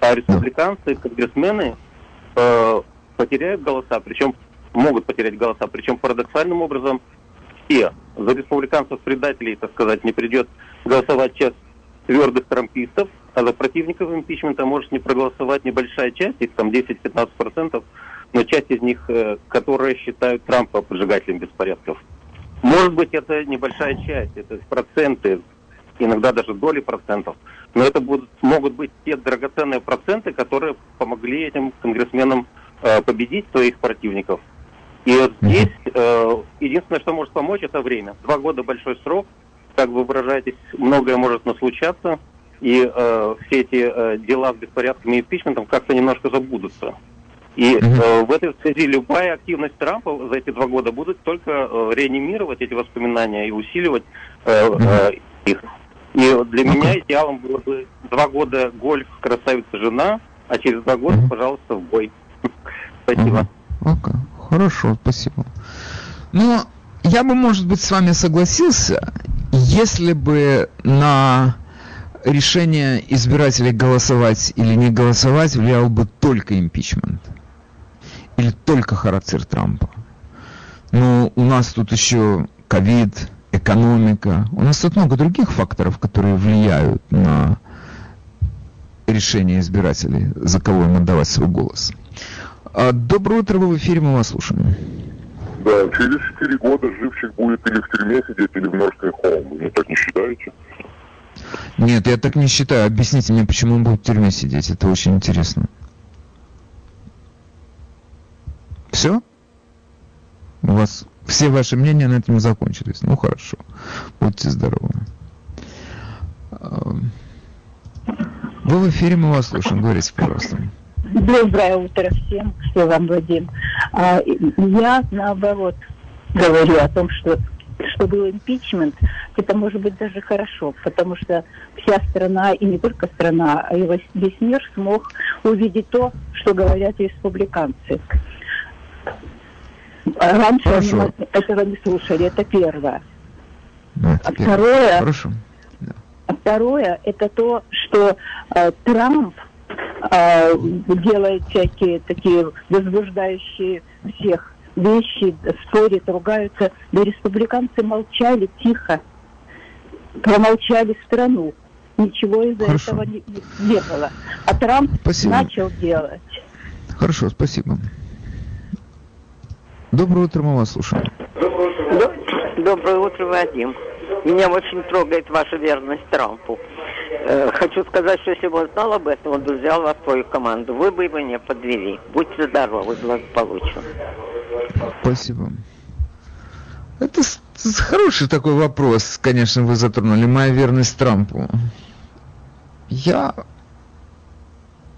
А республиканцы, конгрессмены э, потеряют голоса, причем могут потерять голоса, причем парадоксальным образом все. За республиканцев-предателей, так сказать, не придет голосовать часть твердых трампистов, а за противников импичмента может не проголосовать небольшая часть, их там 10-15%, но часть из них, э, которые считают Трампа поджигателем беспорядков. Может быть, это небольшая часть, это проценты, иногда даже доли процентов. Но это будут, могут быть те драгоценные проценты, которые помогли этим конгрессменам э, победить своих противников. И вот здесь э, единственное, что может помочь, это время. Два года большой срок, как вы выражаетесь, многое может наслучаться, и э, все эти э, дела с беспорядками и импичментом как-то немножко забудутся. И э, в этой связи любая активность Трампа за эти два года будет только э, реанимировать эти воспоминания и усиливать э, э, их. И для меня идеалом было бы два года гольф, красавица жена, а через два года, пожалуйста, в бой. (laughs) Спасибо. Окей, хорошо, спасибо. Ну, я бы, может быть, с вами согласился, если бы на решение избирателей голосовать или не голосовать влиял бы только импичмент. Или только характер Трампа. Но у нас тут еще ковид, экономика. У нас тут много других факторов, которые влияют на решение избирателей, за кого им отдавать свой голос. А, доброе утро, вы в эфире, мы вас слушаем. Да, через 4 года живчик будет или в тюрьме сидеть, или в Норской Холм. Вы так не считаете? Нет, я так не считаю. Объясните мне, почему он будет в тюрьме сидеть. Это очень интересно. Все? У вас все ваши мнения на этом закончились. Ну хорошо. Будьте здоровы. Вы в эфире, мы вас слушаем. Говорите, пожалуйста. Доброе утро всем, все вам. А, я, наоборот, говорю о том, что что был импичмент, это может быть даже хорошо, потому что вся страна, и не только страна, а и весь мир смог увидеть то, что говорят республиканцы. Раньше Хорошо. они этого не слушали, это первое. Да, а второе, Хорошо. А второе, это то, что э, Трамп э, делает всякие такие возбуждающие всех вещи, спорят, ругаются. Да республиканцы молчали тихо, промолчали страну. Ничего из Хорошо. этого не, не было. А Трамп спасибо. начал делать. Хорошо, спасибо. Доброе утро, мы вас слушаем. Доброе утро, Вадим. Меня очень трогает ваша верность Трампу. Э, хочу сказать, что если бы он знал об этом, он бы взял вас в свою команду. Вы бы его не подвели. Будьте здоровы, благополучно. Спасибо. Это хороший такой вопрос, конечно, вы затронули. Моя верность Трампу. Я...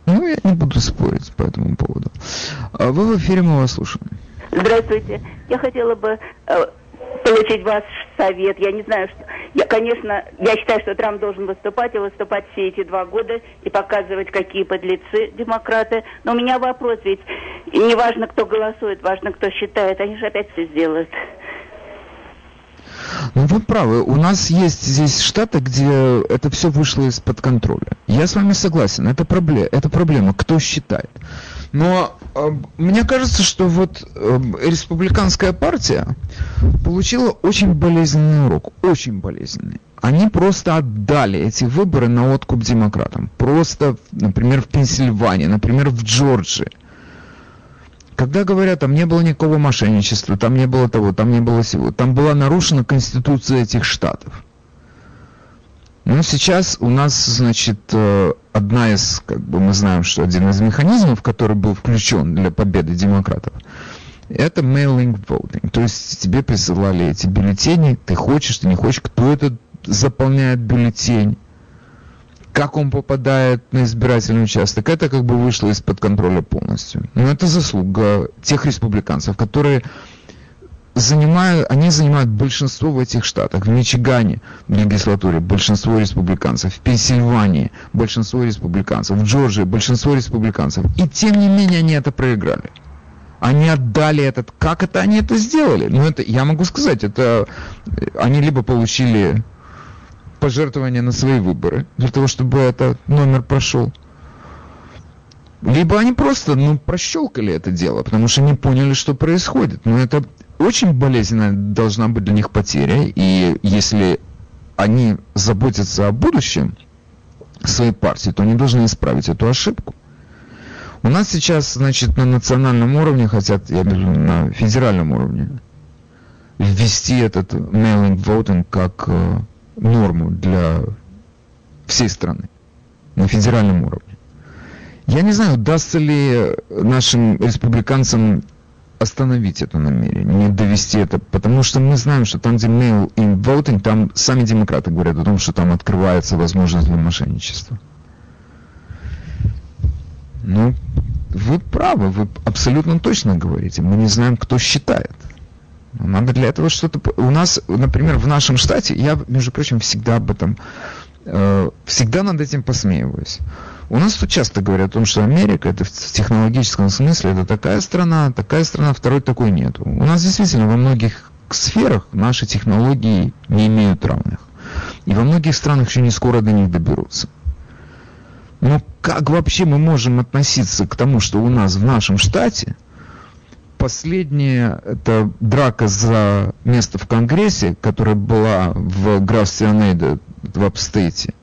Ну, я не буду спорить по этому поводу. А вы в эфире, мы вас слушаем. Здравствуйте. Я хотела бы э, получить ваш совет. Я не знаю, что... Я, конечно, я считаю, что Трамп должен выступать и выступать все эти два года и показывать, какие подлецы демократы. Но у меня вопрос, ведь не важно, кто голосует, важно, кто считает. Они же опять все сделают. Ну, вы правы. У нас есть здесь штаты, где это все вышло из-под контроля. Я с вами согласен. Это, проблема, это проблема. Кто считает? Но э, мне кажется, что вот э, республиканская партия получила очень болезненный урок, очень болезненный. Они просто отдали эти выборы на откуп демократам. Просто, например, в Пенсильвании, например, в Джорджии. Когда говорят, там не было никакого мошенничества, там не было того, там не было всего, там была нарушена конституция этих штатов. Ну, сейчас у нас, значит, э, одна из, как бы мы знаем, что один из механизмов, который был включен для победы демократов, это mailing voting. То есть тебе присылали эти бюллетени, ты хочешь, ты не хочешь, кто это заполняет бюллетень, как он попадает на избирательный участок, это как бы вышло из-под контроля полностью. Но это заслуга тех республиканцев, которые занимают, они занимают большинство в этих штатах. В Мичигане в легислатуре большинство республиканцев, в Пенсильвании большинство республиканцев, в Джорджии большинство республиканцев. И тем не менее они это проиграли. Они отдали этот... Как это они это сделали? Ну, это, я могу сказать, это... Они либо получили пожертвования на свои выборы, для того, чтобы этот номер прошел, либо они просто, ну, прощелкали это дело, потому что не поняли, что происходит. Но это очень болезненная должна быть для них потеря, и если они заботятся о будущем своей партии, то они должны исправить эту ошибку. У нас сейчас, значит, на национальном уровне хотят, я виду на федеральном уровне, ввести этот mailing voting как э, норму для всей страны на федеральном уровне. Я не знаю, удастся ли нашим республиканцам остановить это намерение, не довести это, потому что мы знаем, что там, где mail in voting, там сами демократы говорят о том, что там открывается возможность для мошенничества. Ну, вы правы, вы абсолютно точно говорите. Мы не знаем, кто считает. Надо для этого что-то... У нас, например, в нашем штате, я, между прочим, всегда об этом, э, всегда над этим посмеиваюсь. У нас тут часто говорят о том, что Америка, это в технологическом смысле, это такая страна, такая страна, второй такой нету. У нас действительно во многих сферах наши технологии не имеют равных. И во многих странах еще не скоро до них доберутся. Но как вообще мы можем относиться к тому, что у нас в нашем штате последняя это драка за место в Конгрессе, которая была в Граф-Сионейде в Апстейте,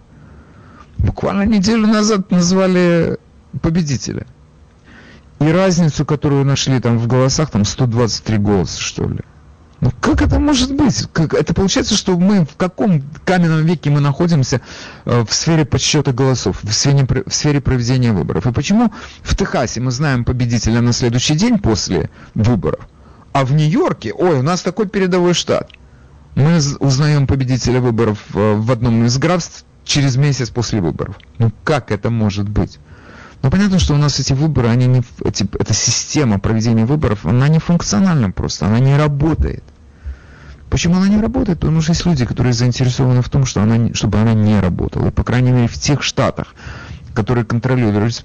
буквально неделю назад назвали победителя. И разницу, которую нашли там в голосах, там 123 голоса, что ли. Ну как это может быть? Как, это получается, что мы в каком каменном веке мы находимся э, в сфере подсчета голосов, в сфере, в сфере проведения выборов? И почему в Техасе мы знаем победителя на следующий день после выборов, а в Нью-Йорке, ой, у нас такой передовой штат, мы узнаем победителя выборов э, в одном из графств через месяц после выборов. Ну как это может быть? Ну понятно, что у нас эти выборы, они не, эти, эта система проведения выборов, она не функциональна просто, она не работает. Почему она не работает? Потому что есть люди, которые заинтересованы в том, что она, чтобы она не работала. И, по крайней мере, в тех штатах, которые контролируют,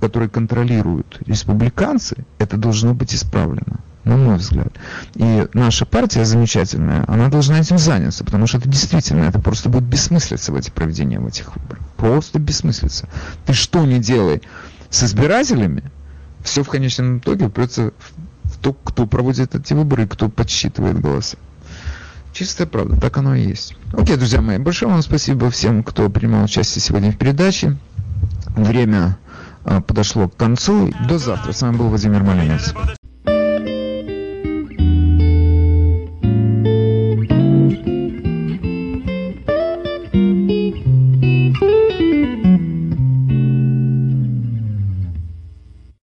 которые контролируют республиканцы, это должно быть исправлено, на мой взгляд. И наша партия замечательная, она должна этим заняться, потому что это действительно, это просто будет бессмыслица в эти проведения в этих выборах. Просто бессмыслица. Ты что не делай с избирателями, все в конечном итоге упрется в то, кто проводит эти выборы и кто подсчитывает голоса. Чистая правда, так оно и есть. Окей, друзья мои, большое вам спасибо всем, кто принимал участие сегодня в передаче. Время а, подошло к концу. До завтра. С вами был Владимир Малинец.